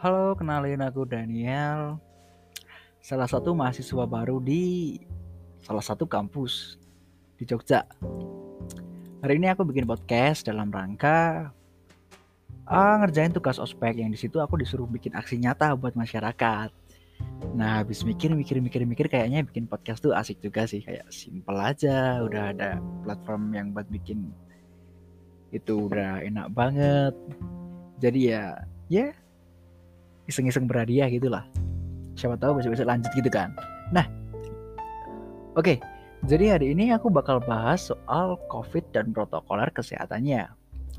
Halo, kenalin aku Daniel. Salah satu mahasiswa baru di salah satu kampus di Jogja. Hari ini aku bikin podcast dalam rangka uh, ngerjain tugas ospek yang di situ aku disuruh bikin aksi nyata buat masyarakat. Nah, habis mikir, mikir, mikir, mikir, kayaknya bikin podcast tuh asik juga sih. Kayak simple aja, udah ada platform yang buat bikin itu udah enak banget. Jadi ya, ya iseng-iseng berhadiah gitu lah siapa tahu besok-besok lanjut gitu kan. Nah oke. Okay, jadi hari ini aku bakal bahas soal covid dan protokoler kesehatannya.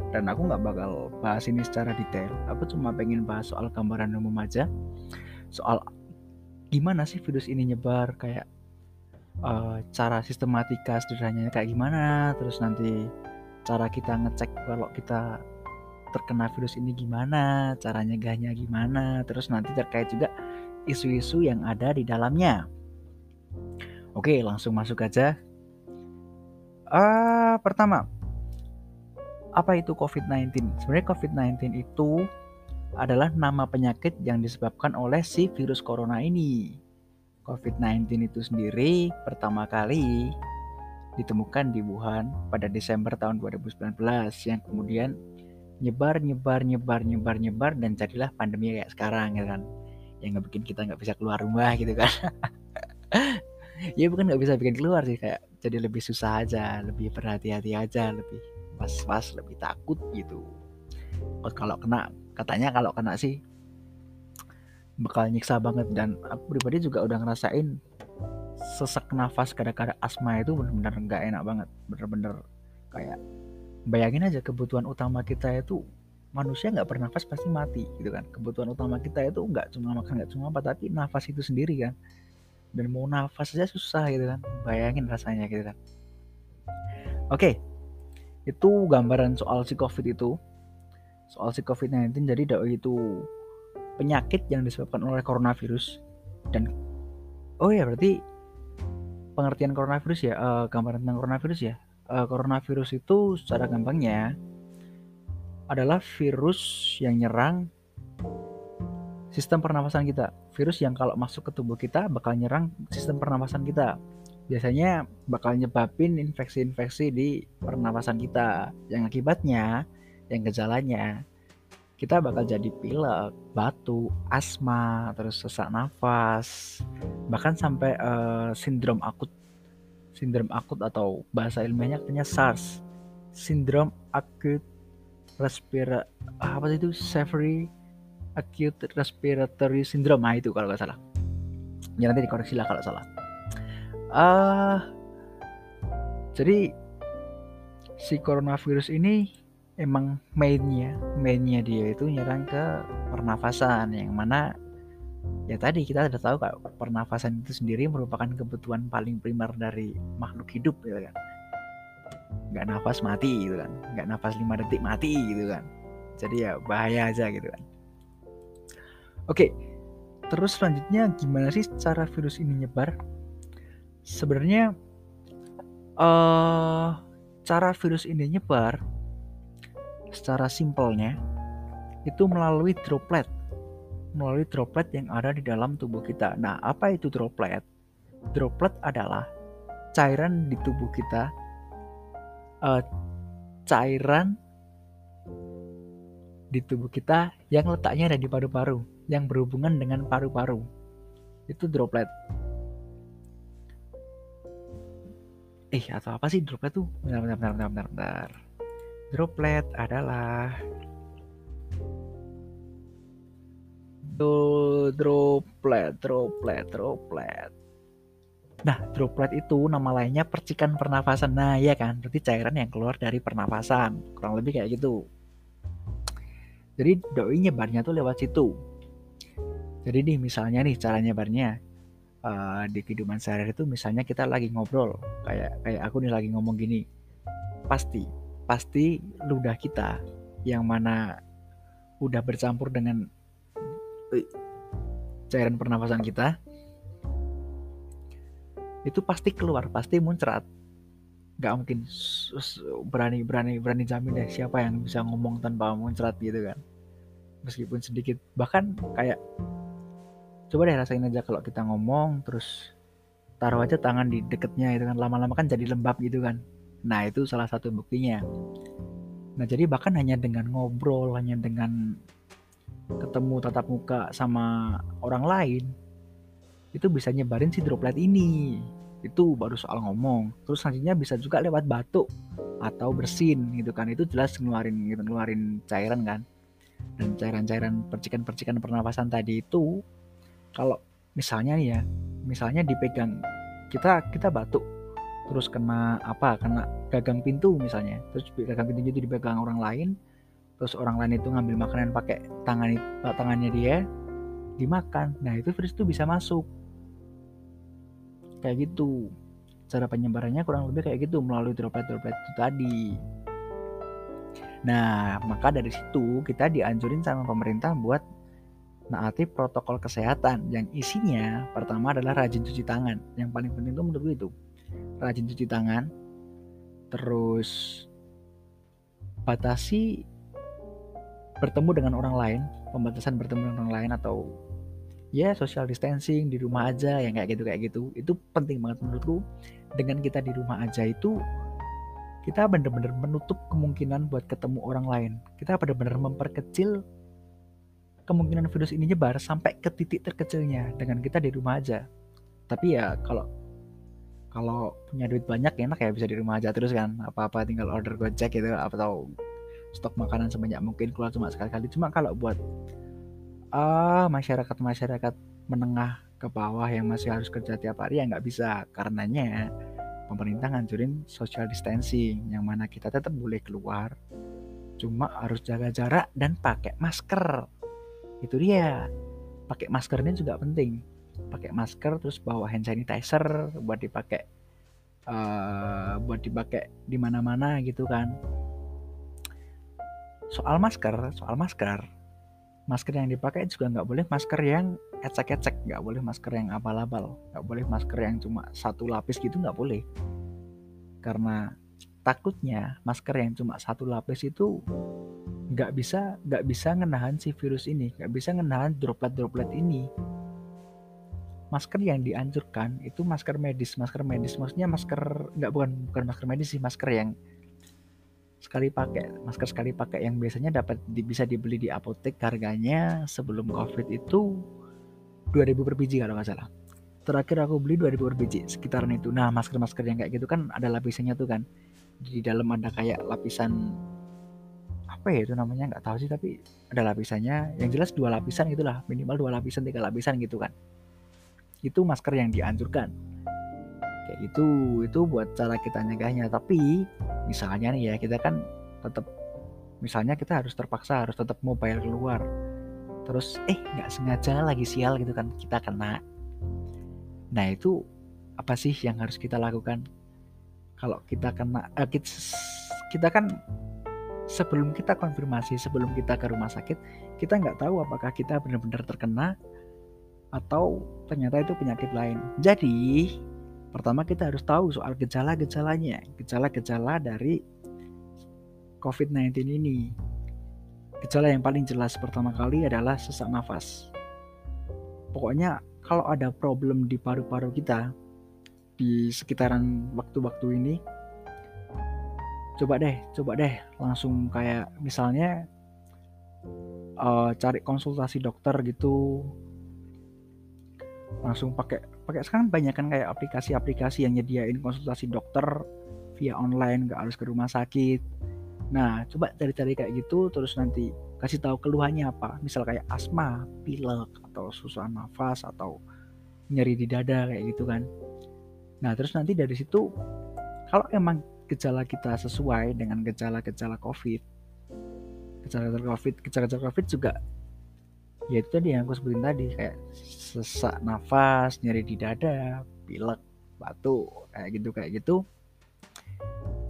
Dan aku nggak bakal bahas ini secara detail. Aku cuma pengen bahas soal gambaran umum aja. Soal gimana sih virus ini nyebar kayak uh, cara sistematika sederhananya kayak gimana terus nanti cara kita ngecek kalau kita terkena virus ini gimana, caranya nyegahnya gimana, terus nanti terkait juga isu-isu yang ada di dalamnya. Oke, langsung masuk aja. Uh, pertama, apa itu COVID-19? Sebenarnya COVID-19 itu adalah nama penyakit yang disebabkan oleh si virus corona ini. COVID-19 itu sendiri pertama kali ditemukan di Wuhan pada Desember tahun 2019 yang kemudian nyebar nyebar nyebar nyebar nyebar dan jadilah pandemi kayak sekarang ya kan? Yang nggak bikin kita nggak bisa keluar rumah gitu kan? Ya bukan nggak bisa bikin keluar sih kayak jadi lebih susah aja lebih berhati-hati aja lebih was-was lebih takut gitu. Kalau kena katanya kalau kena sih bakal nyiksa banget. Dan aku pribadi juga udah ngerasain sesak nafas gara-gara asma itu bener-bener nggak enak banget. Bener-bener kayak bayangin aja kebutuhan utama kita itu manusia nggak bernafas pasti mati gitu kan. Kebutuhan utama kita itu nggak cuma makan nggak cuma apa tapi nafas itu sendiri kan. Dan mau nafas aja susah gitu kan. Bayangin rasanya gitu kan. Oke itu gambaran soal si covid itu. Soal si covid 19 jadi doi itu penyakit yang disebabkan oleh coronavirus. Dan oh ya berarti pengertian coronavirus ya uh, gambaran tentang coronavirus ya uh, coronavirus itu secara gampangnya adalah virus yang nyerang sistem pernafasan kita. Virus yang kalau masuk ke tubuh kita bakal nyerang sistem pernafasan kita. Biasanya bakal nyebabin infeksi-infeksi di pernafasan kita. Yang akibatnya, yang gejalanya, kita bakal jadi pilek, batu, asma, terus sesak nafas, bahkan sampai uh, sindrom akut sindrom akut atau bahasa ilmiahnya katanya SARS. Sindrom acute respira apa itu? Severe acute respiratory syndrome. Nah itu kalau nggak salah. Ya nanti dikoreksi lah kalau salah. Uh, jadi si coronavirus ini emang mainnya mainnya dia itu nyerang ke pernafasan yang mana ya tadi kita sudah tahu kalau pernafasan itu sendiri merupakan kebutuhan paling primer dari makhluk hidup gitu kan. Nggak nafas mati gitu kan. Nggak nafas lima detik mati gitu kan. Jadi ya bahaya aja gitu kan. Oke terus selanjutnya gimana sih cara virus ini nyebar? Sebenarnya uh, cara virus ini nyebar secara simpelnya itu melalui droplet melalui droplet yang ada di dalam tubuh kita. Nah, apa itu droplet? Droplet adalah cairan di tubuh kita, uh, cairan di tubuh kita yang letaknya ada di paru-paru, yang berhubungan dengan paru-paru. Itu droplet. Eh, atau apa sih droplet tuh? Bentar, bentar, bentar, bentar, bentar. Droplet adalah droplet, droplet, droplet. Nah, droplet itu nama lainnya percikan pernafasan. Nah, iya kan? Berarti cairan yang keluar dari pernafasan. Kurang lebih kayak gitu. Jadi doi nyebarnya tuh lewat situ. Jadi nih misalnya nih cara nyebarnya uh, di kehidupan sehari itu misalnya kita lagi ngobrol kayak kayak aku nih lagi ngomong gini. Pasti pasti ludah kita yang mana udah bercampur dengan cairan pernafasan kita. Itu pasti keluar, pasti muncrat. Gak mungkin berani berani berani jamin deh siapa yang bisa ngomong tanpa muncrat gitu kan. meskipun sedikit. Bahkan kayak coba deh rasain aja kalau kita ngomong terus taruh aja tangan di deketnya itu kan. Lama-lama kan jadi lembab gitu kan. Nah itu salah satu buktinya. Nah jadi bahkan hanya dengan ngobrol hanya dengan ketemu tatap muka sama orang lain itu bisa nyebarin si droplet ini. Itu baru soal ngomong. Terus selanjutnya bisa juga lewat batuk atau bersin gitu kan. Itu jelas ngeluarin gitu ngeluarin cairan kan. Dan cairan-cairan percikan-percikan pernafasan tadi itu kalau misalnya nih ya misalnya dipegang kita kita batuk terus kena apa kena gagang pintu misalnya. Terus gagang pintu itu dipegang orang lain terus orang lain itu ngambil makanan pakai tangan tangannya dia dimakan. Nah itu virus itu bisa masuk. Kayak gitu. Cara penyebarannya kurang lebih kayak gitu melalui droplet-droplet itu tadi. Nah maka dari situ kita dianjurin sama pemerintah buat naati protokol kesehatan. Yang isinya pertama adalah rajin cuci tangan. Yang paling penting itu menurut itu. Rajin cuci tangan. Terus batasi bertemu dengan orang lain, pembatasan bertemu dengan orang lain atau ya social distancing di rumah aja yang kayak gitu kayak gitu. Itu penting banget menurutku. Dengan kita di rumah aja itu kita benar-benar menutup kemungkinan buat ketemu orang lain. Kita benar-benar memperkecil kemungkinan virus ini nyebar sampai ke titik terkecilnya dengan kita di rumah aja. Tapi ya kalau kalau punya duit banyak enak ya bisa di rumah aja terus kan apa-apa tinggal order gojek gitu atau stok makanan sebanyak mungkin keluar cuma sekali-kali. Cuma kalau buat ah uh, masyarakat masyarakat menengah ke bawah yang masih harus kerja tiap hari ya nggak bisa. Karenanya pemerintah ngancurin social distancing yang mana kita tetap boleh keluar cuma harus jaga jarak dan pakai masker. Itu dia. Pakai maskernya juga penting. Pakai masker terus bawa hand sanitizer buat dipakai uh, buat dipakai di mana-mana gitu kan soal masker soal masker. Masker yang dipakai juga nggak boleh masker yang ecek-ecek nggak boleh masker yang abal-abal nggak boleh masker yang cuma satu lapis gitu nggak boleh. Karena takutnya masker yang cuma satu lapis itu nggak bisa nggak bisa ngenahan si virus ini nggak bisa ngenahan droplet-droplet ini. Masker yang dianjurkan itu masker medis masker medis. Maksudnya masker nggak bukan bukan masker medis sih masker yang sekali pakai masker sekali pakai yang biasanya dapat di, bisa dibeli di apotek harganya sebelum covid itu 2000 per biji kalau nggak salah. Terakhir aku beli 2000 per biji sekitaran itu. Nah masker-masker yang kayak gitu kan ada lapisannya tuh kan. Di dalam ada kayak lapisan apa ya itu namanya? Nggak tahu sih tapi ada lapisannya. Yang jelas dua lapisan itulah minimal dua lapisan tiga lapisan gitu kan. Itu masker yang dianjurkan kayak gitu itu buat cara kita nyegahnya. Tapi misalnya nih ya kita kan tetap misalnya kita harus terpaksa harus tetap mobile keluar. Terus eh nggak sengaja lagi sial gitu kan kita kena. Nah itu apa sih yang harus kita lakukan? Kalau kita kena eh, kita, kita kan sebelum kita konfirmasi, sebelum kita ke rumah sakit, kita nggak tahu apakah kita benar-benar terkena atau ternyata itu penyakit lain. Jadi, pertama kita harus tahu soal gejala-gejalanya, gejala-gejala dari COVID-19 ini. Gejala yang paling jelas pertama kali adalah sesak nafas. Pokoknya kalau ada problem di paru-paru kita di sekitaran waktu-waktu ini, coba deh coba deh langsung kayak misalnya uh, cari konsultasi dokter gitu langsung pakai pakai sekarang banyak kan kayak aplikasi-aplikasi yang nyediain konsultasi dokter via online nggak harus ke rumah sakit nah coba cari-cari kayak gitu terus nanti kasih tahu keluhannya apa misal kayak asma pilek atau susah nafas atau nyeri di dada kayak gitu kan nah terus nanti dari situ kalau emang gejala kita sesuai dengan gejala-gejala COVID. Gejala-gejala COVID, gejala-gejala COVID juga ya itu tadi yang aku sebutin tadi kayak sesak nafas, nyeri di dada, pilek, batuk, kayak gitu kayak gitu.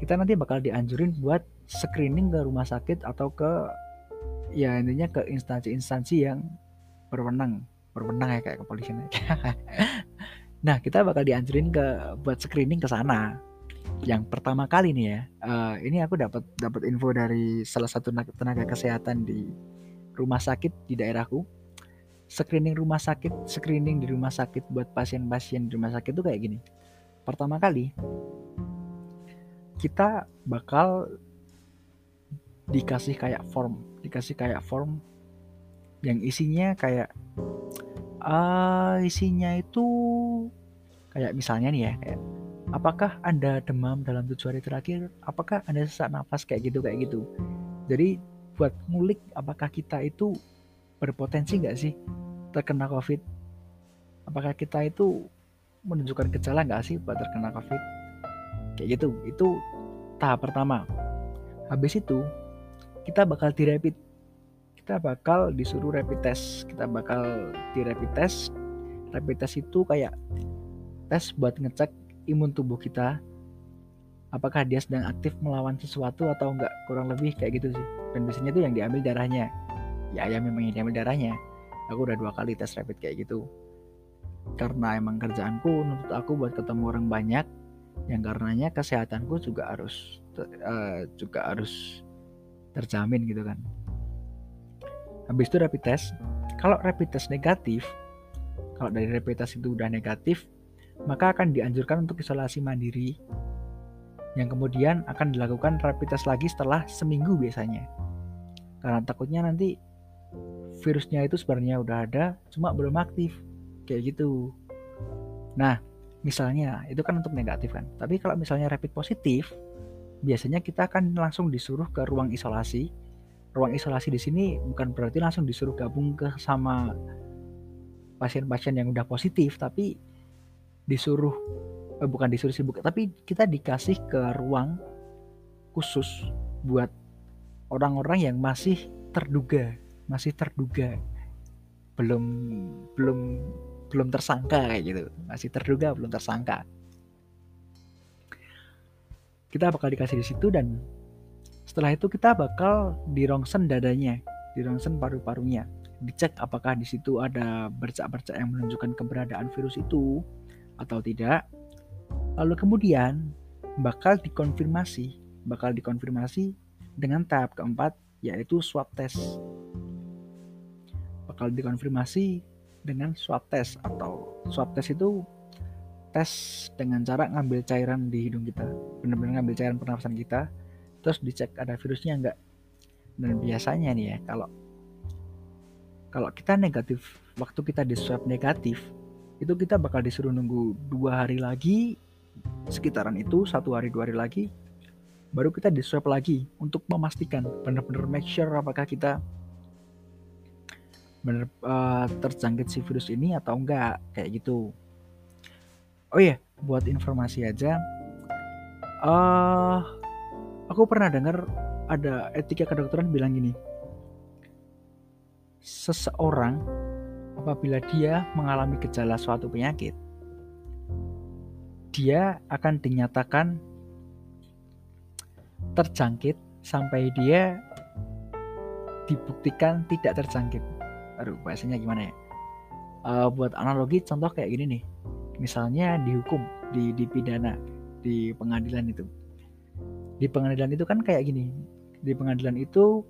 Kita nanti bakal dianjurin buat screening ke rumah sakit atau ke ya intinya ke instansi-instansi yang berwenang, berwenang ya kayak kepolisian. nah, kita bakal dianjurin ke buat screening ke sana yang pertama kali nih ya, uh, ini aku dapat dapat info dari salah satu tenaga kesehatan di rumah sakit di daerahku. Screening rumah sakit screening di rumah sakit buat pasien-pasien di rumah sakit itu kayak gini. Pertama kali kita bakal dikasih kayak form dikasih kayak form yang isinya kayak uh, isinya itu kayak misalnya nih ya kayak apakah anda demam dalam tujuh hari terakhir? Apakah anda sesak nafas? kayak gitu kayak gitu. Jadi buat ngulik apakah kita itu berpotensi nggak sih terkena covid? Apakah kita itu menunjukkan gejala nggak sih buat terkena covid? Kayak gitu itu tahap pertama. Habis itu kita bakal di rapid kita bakal disuruh rapid test. Kita bakal di rapid test. Rapid test itu kayak tes buat ngecek imun tubuh kita. Apakah dia sedang aktif melawan sesuatu atau enggak kurang lebih kayak gitu sih dan biasanya itu yang diambil darahnya. Ya ya memang yang diambil darahnya. Aku udah dua kali tes rapid kayak gitu. Karena emang kerjaanku nuntut aku buat ketemu orang banyak yang karenanya kesehatanku juga harus uh, juga harus terjamin gitu kan. Habis itu rapid test. Kalau rapid test negatif kalau dari rapid test itu udah negatif maka akan dianjurkan untuk isolasi mandiri yang kemudian akan dilakukan rapid test lagi setelah seminggu biasanya. Karena takutnya nanti virusnya itu sebenarnya udah ada cuma belum aktif. Kayak gitu. Nah misalnya itu kan untuk negatif kan. Tapi kalau misalnya rapid positif biasanya kita akan langsung disuruh ke ruang isolasi. Ruang isolasi di sini bukan berarti langsung disuruh gabung ke sama pasien-pasien yang udah positif, tapi disuruh eh, bukan disuruh sibuk, tapi kita dikasih ke ruang khusus buat orang-orang yang masih terduga, masih terduga. Belum belum belum tersangka kayak gitu, masih terduga belum tersangka. Kita bakal dikasih di situ dan setelah itu kita bakal dirongsen dadanya, dirongsen paru-parunya, dicek apakah di situ ada bercak-bercak yang menunjukkan keberadaan virus itu atau tidak. Lalu kemudian bakal dikonfirmasi, bakal dikonfirmasi dengan tahap keempat yaitu swab test. Bakal dikonfirmasi dengan swab test atau swab test itu tes dengan cara ngambil cairan di hidung kita benar-benar ngambil cairan pernafasan kita terus dicek ada virusnya enggak dan biasanya nih ya kalau kalau kita negatif waktu kita di swab negatif itu kita bakal disuruh nunggu dua hari lagi sekitaran itu satu hari dua hari lagi baru kita di swab lagi untuk memastikan benar-benar make sure apakah kita benar uh, terjangkit si virus ini atau enggak kayak gitu. Oh iya buat informasi aja uh, aku pernah dengar ada etika kedokteran bilang gini seseorang apabila dia mengalami gejala suatu penyakit dia akan dinyatakan terjangkit sampai dia dibuktikan tidak terjangkit. Aduh, bahasanya gimana ya? Uh, buat analogi contoh kayak gini nih misalnya dihukum di di pidana di pengadilan itu di pengadilan itu kan kayak gini di pengadilan itu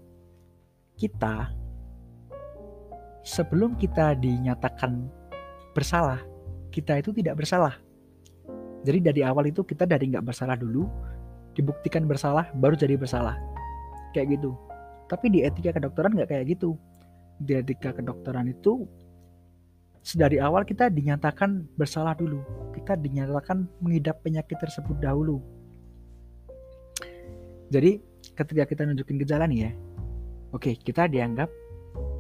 kita sebelum kita dinyatakan bersalah kita itu tidak bersalah jadi dari awal itu kita dari nggak bersalah dulu dibuktikan bersalah baru jadi bersalah kayak gitu tapi di etika kedokteran nggak kayak gitu di etika kedokteran itu dari awal kita dinyatakan bersalah dulu. Kita dinyatakan mengidap penyakit tersebut dahulu. Jadi ketika kita nunjukin gejala nih ya, oke kita dianggap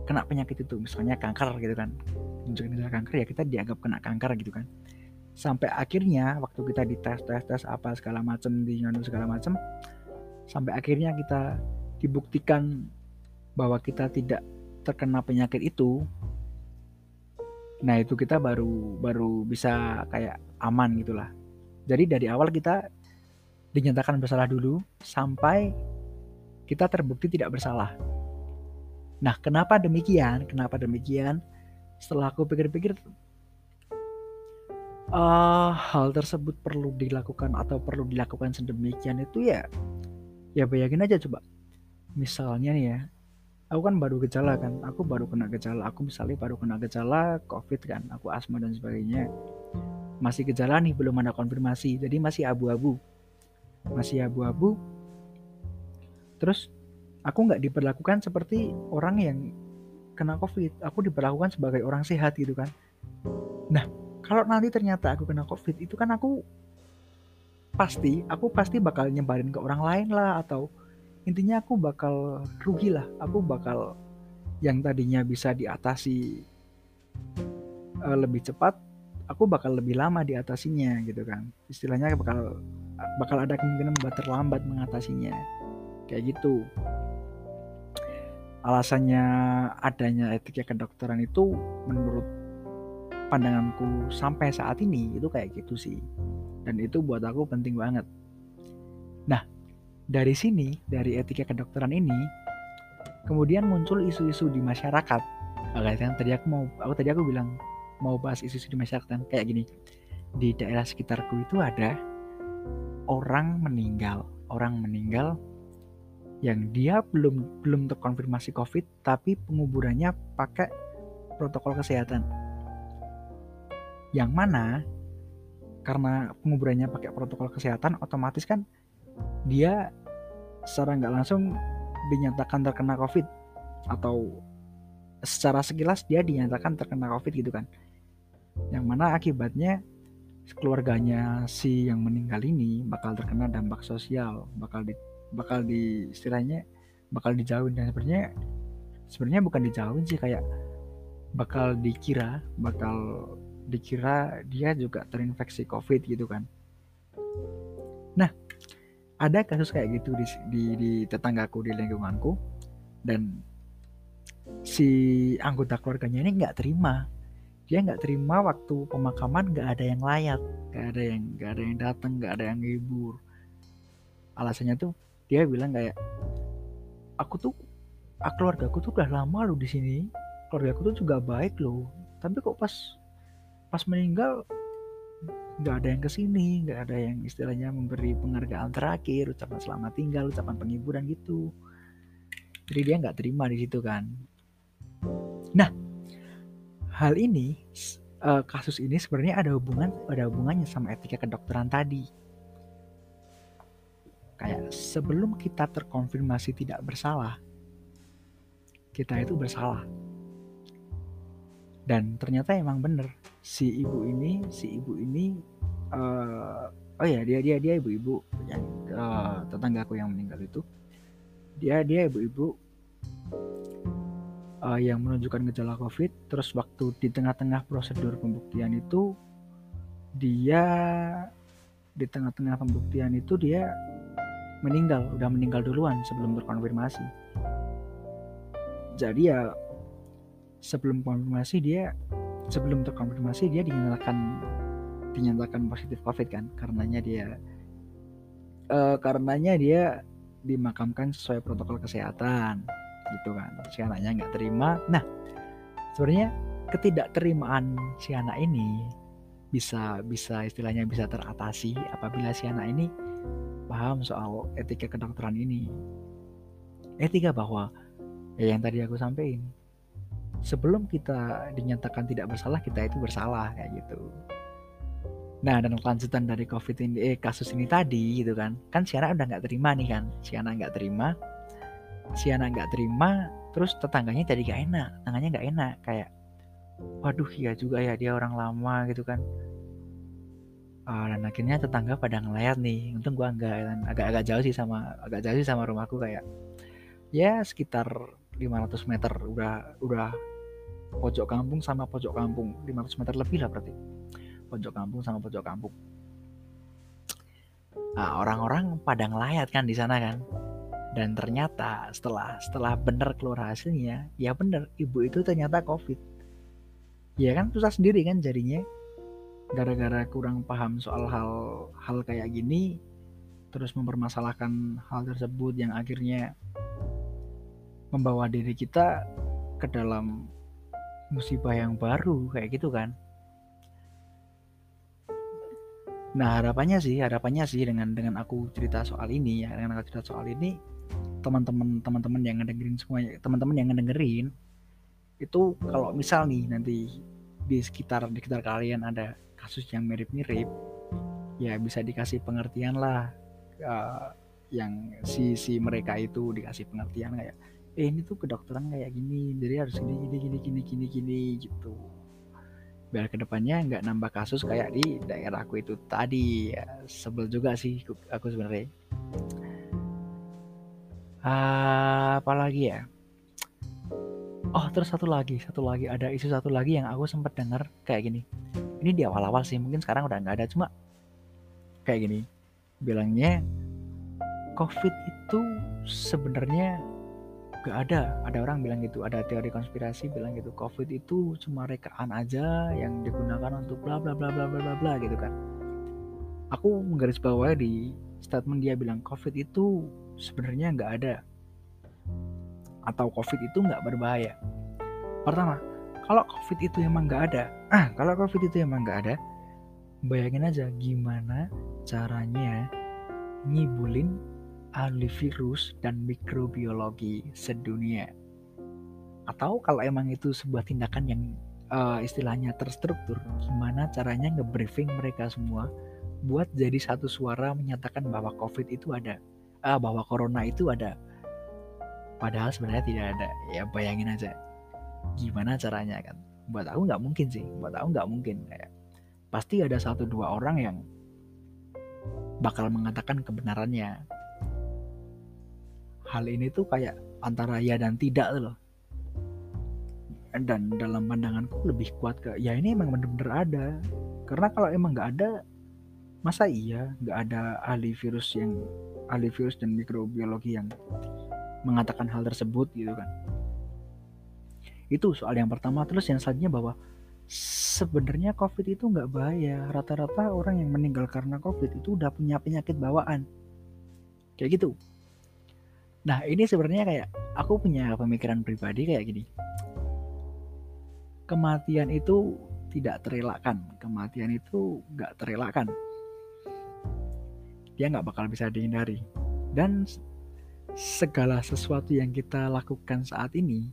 kena penyakit itu, misalnya kanker gitu kan. Nunjukin gejala kanker ya kita dianggap kena kanker gitu kan. Sampai akhirnya waktu kita dites tes tes apa segala macam di segala macam, sampai akhirnya kita dibuktikan bahwa kita tidak terkena penyakit itu, Nah itu kita baru baru bisa kayak aman gitulah. Jadi dari awal kita dinyatakan bersalah dulu sampai kita terbukti tidak bersalah. Nah kenapa demikian? Kenapa demikian? Setelah aku pikir-pikir uh, hal tersebut perlu dilakukan atau perlu dilakukan sedemikian itu ya ya bayangin aja coba. Misalnya nih ya aku kan baru gejala kan aku baru kena gejala aku misalnya baru kena gejala covid kan aku asma dan sebagainya. Masih gejala nih belum ada konfirmasi jadi masih abu-abu. Masih abu-abu. Terus aku nggak diperlakukan seperti orang yang kena covid aku diperlakukan sebagai orang sehat gitu kan. Nah kalau nanti ternyata aku kena covid itu kan aku pasti aku pasti bakal nyebarin ke orang lain lah atau intinya aku bakal rugi lah. Aku bakal yang tadinya bisa diatasi uh, lebih cepat aku bakal lebih lama diatasinya gitu kan. Istilahnya bakal bakal ada kemungkinan bakal terlambat mengatasinya. Kayak gitu. Alasannya adanya etika kedokteran itu menurut pandanganku sampai saat ini itu kayak gitu sih dan itu buat aku penting banget nah dari sini, dari etika kedokteran ini, kemudian muncul isu-isu di masyarakat. Oke, kan tadi aku mau, aku tadi aku bilang mau bahas isu-isu di masyarakat kan kayak gini. Di daerah sekitarku itu ada orang meninggal, orang meninggal yang dia belum belum terkonfirmasi COVID, tapi penguburannya pakai protokol kesehatan. Yang mana karena penguburannya pakai protokol kesehatan, otomatis kan dia secara nggak langsung dinyatakan terkena COVID atau secara sekilas dia dinyatakan terkena COVID gitu kan. Yang mana akibatnya keluarganya si yang meninggal ini bakal terkena dampak sosial, bakal di bakal di istilahnya bakal dijauhin dan sebenarnya sebenarnya bukan dijauhin sih kayak bakal dikira bakal dikira dia juga terinfeksi COVID gitu kan. Nah, ada kasus kayak gitu di, di, di tetanggaku di lingkunganku. Dan si anggota keluarganya ini nggak terima. Dia nggak terima waktu pemakaman nggak ada yang layak. Nggak ada yang nggak ada yang datang nggak ada yang ngibur alasannya tuh dia bilang kayak aku tuh ah, keluargaku tuh udah lama loh di sini. Keluargaku tuh juga baik loh. Tapi kok pas pas meninggal nggak ada yang ke sini nggak ada yang istilahnya memberi penghargaan terakhir ucapan selamat tinggal ucapan penghiburan gitu. Jadi dia nggak terima di situ kan. Nah hal ini uh, kasus ini sebenarnya ada hubungan ada hubungannya sama etika kedokteran tadi. Kayak sebelum kita terkonfirmasi tidak bersalah kita itu bersalah dan ternyata emang bener si ibu ini si ibu ini uh, oh ya dia dia dia ibu-ibu yang uh, tetanggaku yang meninggal itu. Dia dia ibu-ibu uh, yang menunjukkan gejala covid terus waktu di tengah-tengah prosedur pembuktian itu dia di tengah-tengah pembuktian itu dia meninggal udah meninggal duluan sebelum terkonfirmasi jadi ya sebelum konfirmasi dia sebelum terkonfirmasi dia dinyatakan dinyatakan positif covid kan? Karenanya dia uh, karenanya dia dimakamkan sesuai protokol kesehatan gitu kan? Si anaknya nggak terima. Nah sebenarnya ketidakterimaan si anak ini bisa bisa istilahnya bisa teratasi apabila si anak ini paham soal etika kedokteran ini. Etika bahwa ya yang tadi aku sampaikan sebelum kita dinyatakan tidak bersalah kita itu bersalah kayak gitu. Nah dan kelanjutan dari covid ini eh kasus ini tadi gitu kan. Kan si anak udah nggak terima nih kan. Si anak nggak terima. Si anak nggak terima terus tetangganya jadi gak enak. Tetangganya nggak enak kayak waduh ya juga ya dia orang lama gitu kan. Uh, dan akhirnya tetangga pada ngeliat nih. Untung gua enggak kan. Agak-agak jauh sih sama agak jauh sih sama rumahku kayak ya sekitar 500 meter udah udah pojok kampung sama pojok kampung 500 meter lebih lah berarti. Pojok kampung sama pojok kampung. Nah orang-orang pada ngelayat kan di sana kan. Dan ternyata setelah setelah bener keluar hasilnya ya bener ibu itu ternyata covid. Ya kan susah sendiri kan jadinya. Gara-gara kurang paham soal hal hal kayak gini terus mempermasalahkan hal tersebut yang akhirnya membawa diri kita ke dalam musibah yang baru kayak gitu kan. Nah harapannya sih harapannya sih dengan dengan aku cerita soal ini ya dengan aku cerita soal ini teman-teman teman-teman yang ngedengerin semuanya teman-teman yang ngedengerin itu kalau misal nih nanti di sekitar di sekitar kalian ada kasus yang mirip-mirip ya bisa dikasih pengertian lah uh, yang si si mereka itu dikasih pengertian kayak eh ini tuh kedokteran kayak gini jadi harus gini gini gini gini gini gini gitu. Biar ke depannya nggak nambah kasus kayak di daerahku itu tadi. Ya, sebel juga sih aku sebenarnya. Uh, apa lagi ya? Oh terus satu lagi satu lagi. Ada isu satu lagi yang aku sempat dengar kayak gini. Ini di awal-awal sih mungkin sekarang udah nggak ada. Cuma kayak gini bilangnya covid itu sebenarnya gak ada. Ada orang bilang gitu ada teori konspirasi bilang gitu covid itu cuma rekaan aja yang digunakan untuk bla bla bla bla bla bla bla gitu kan. Aku menggaris bawah di statement dia bilang covid itu sebenarnya nggak ada. Atau covid itu nggak berbahaya. Pertama kalau covid itu emang nggak ada ah kalau covid itu emang nggak ada bayangin aja gimana caranya ngibulin ahli virus dan mikrobiologi sedunia. Atau kalau emang itu sebuah tindakan yang uh, istilahnya terstruktur, gimana caranya ngebriefing mereka semua buat jadi satu suara menyatakan bahwa COVID itu ada, uh, bahwa corona itu ada. Padahal sebenarnya tidak ada. Ya bayangin aja, gimana caranya kan? Buat aku nggak mungkin sih. Buat aku nggak mungkin kayak pasti ada satu dua orang yang bakal mengatakan kebenarannya hal ini tuh kayak antara ya dan tidak loh. Dan dalam pandanganku lebih kuat ke ya ini emang bener-bener ada. Karena kalau emang nggak ada masa iya nggak ada ahli virus yang ahli virus dan mikrobiologi yang mengatakan hal tersebut gitu kan. Itu soal yang pertama. Terus yang selanjutnya bahwa sebenarnya covid itu nggak bahaya. Rata-rata orang yang meninggal karena covid itu udah punya penyakit bawaan. Kayak gitu Nah ini sebenarnya kayak aku punya pemikiran pribadi kayak gini. Kematian itu tidak terelakkan. Kematian itu nggak terelakkan. Dia nggak bakal bisa dihindari. Dan segala sesuatu yang kita lakukan saat ini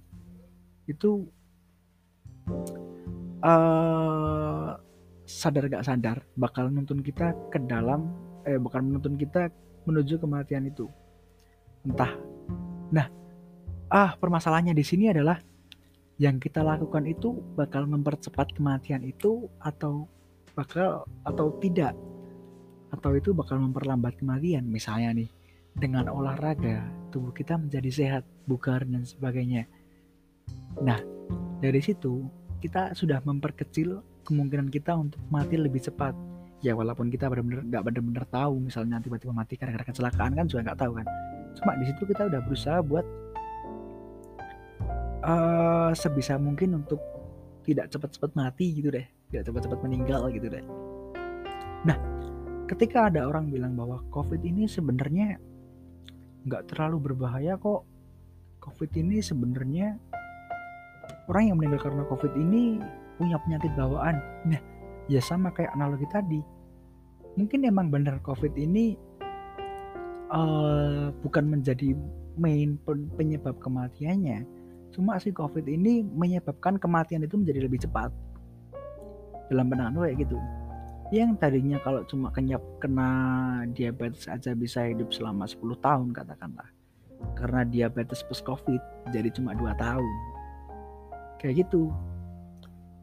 itu uh, sadar gak sadar bakal menuntun kita ke dalam eh bakal menuntun kita menuju kematian itu entah. Nah, ah permasalahannya di sini adalah yang kita lakukan itu bakal mempercepat kematian itu atau bakal atau tidak. Atau itu bakal memperlambat kematian. Misalnya nih dengan olahraga tubuh kita menjadi sehat bugar dan sebagainya. Nah dari situ kita sudah memperkecil kemungkinan kita untuk mati lebih cepat. Ya walaupun kita benar-benar nggak benar-benar tahu misalnya tiba-tiba mati karena kecelakaan kan juga nggak tahu kan cuma di situ kita udah berusaha buat uh, sebisa mungkin untuk tidak cepat-cepat mati gitu deh. Tidak cepat-cepat meninggal gitu deh. Nah ketika ada orang bilang bahwa covid ini sebenarnya nggak terlalu berbahaya kok. Covid ini sebenarnya orang yang meninggal karena covid ini punya penyakit bawaan. Nah ya sama kayak analogi tadi. Mungkin emang benar covid ini uh, bukan menjadi main penyebab kematiannya. Cuma si covid ini menyebabkan kematian itu menjadi lebih cepat. Dalam pandangan kayak gitu. Yang tadinya kalau cuma kenyap kena diabetes aja bisa hidup selama 10 tahun katakanlah. Karena diabetes plus covid jadi cuma dua tahun. Kayak gitu.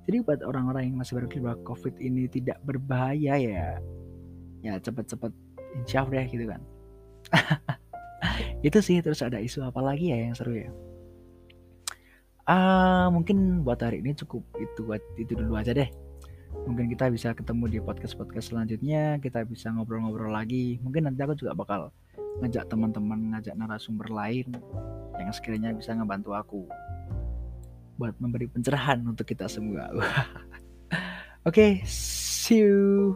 Jadi buat orang-orang yang masih berpikir bahwa covid ini tidak berbahaya ya ya cepet-cepet insya Allah ya gitu kan itu sih terus ada isu apa lagi ya yang seru ya? Uh, mungkin buat hari ini cukup itu buat itu dulu aja deh. Mungkin kita bisa ketemu di podcast podcast selanjutnya kita bisa ngobrol-ngobrol lagi. Mungkin nanti aku juga bakal ngajak teman-teman ngajak narasumber lain yang sekiranya bisa ngebantu aku buat memberi pencerahan untuk kita semua. Oke okay, see you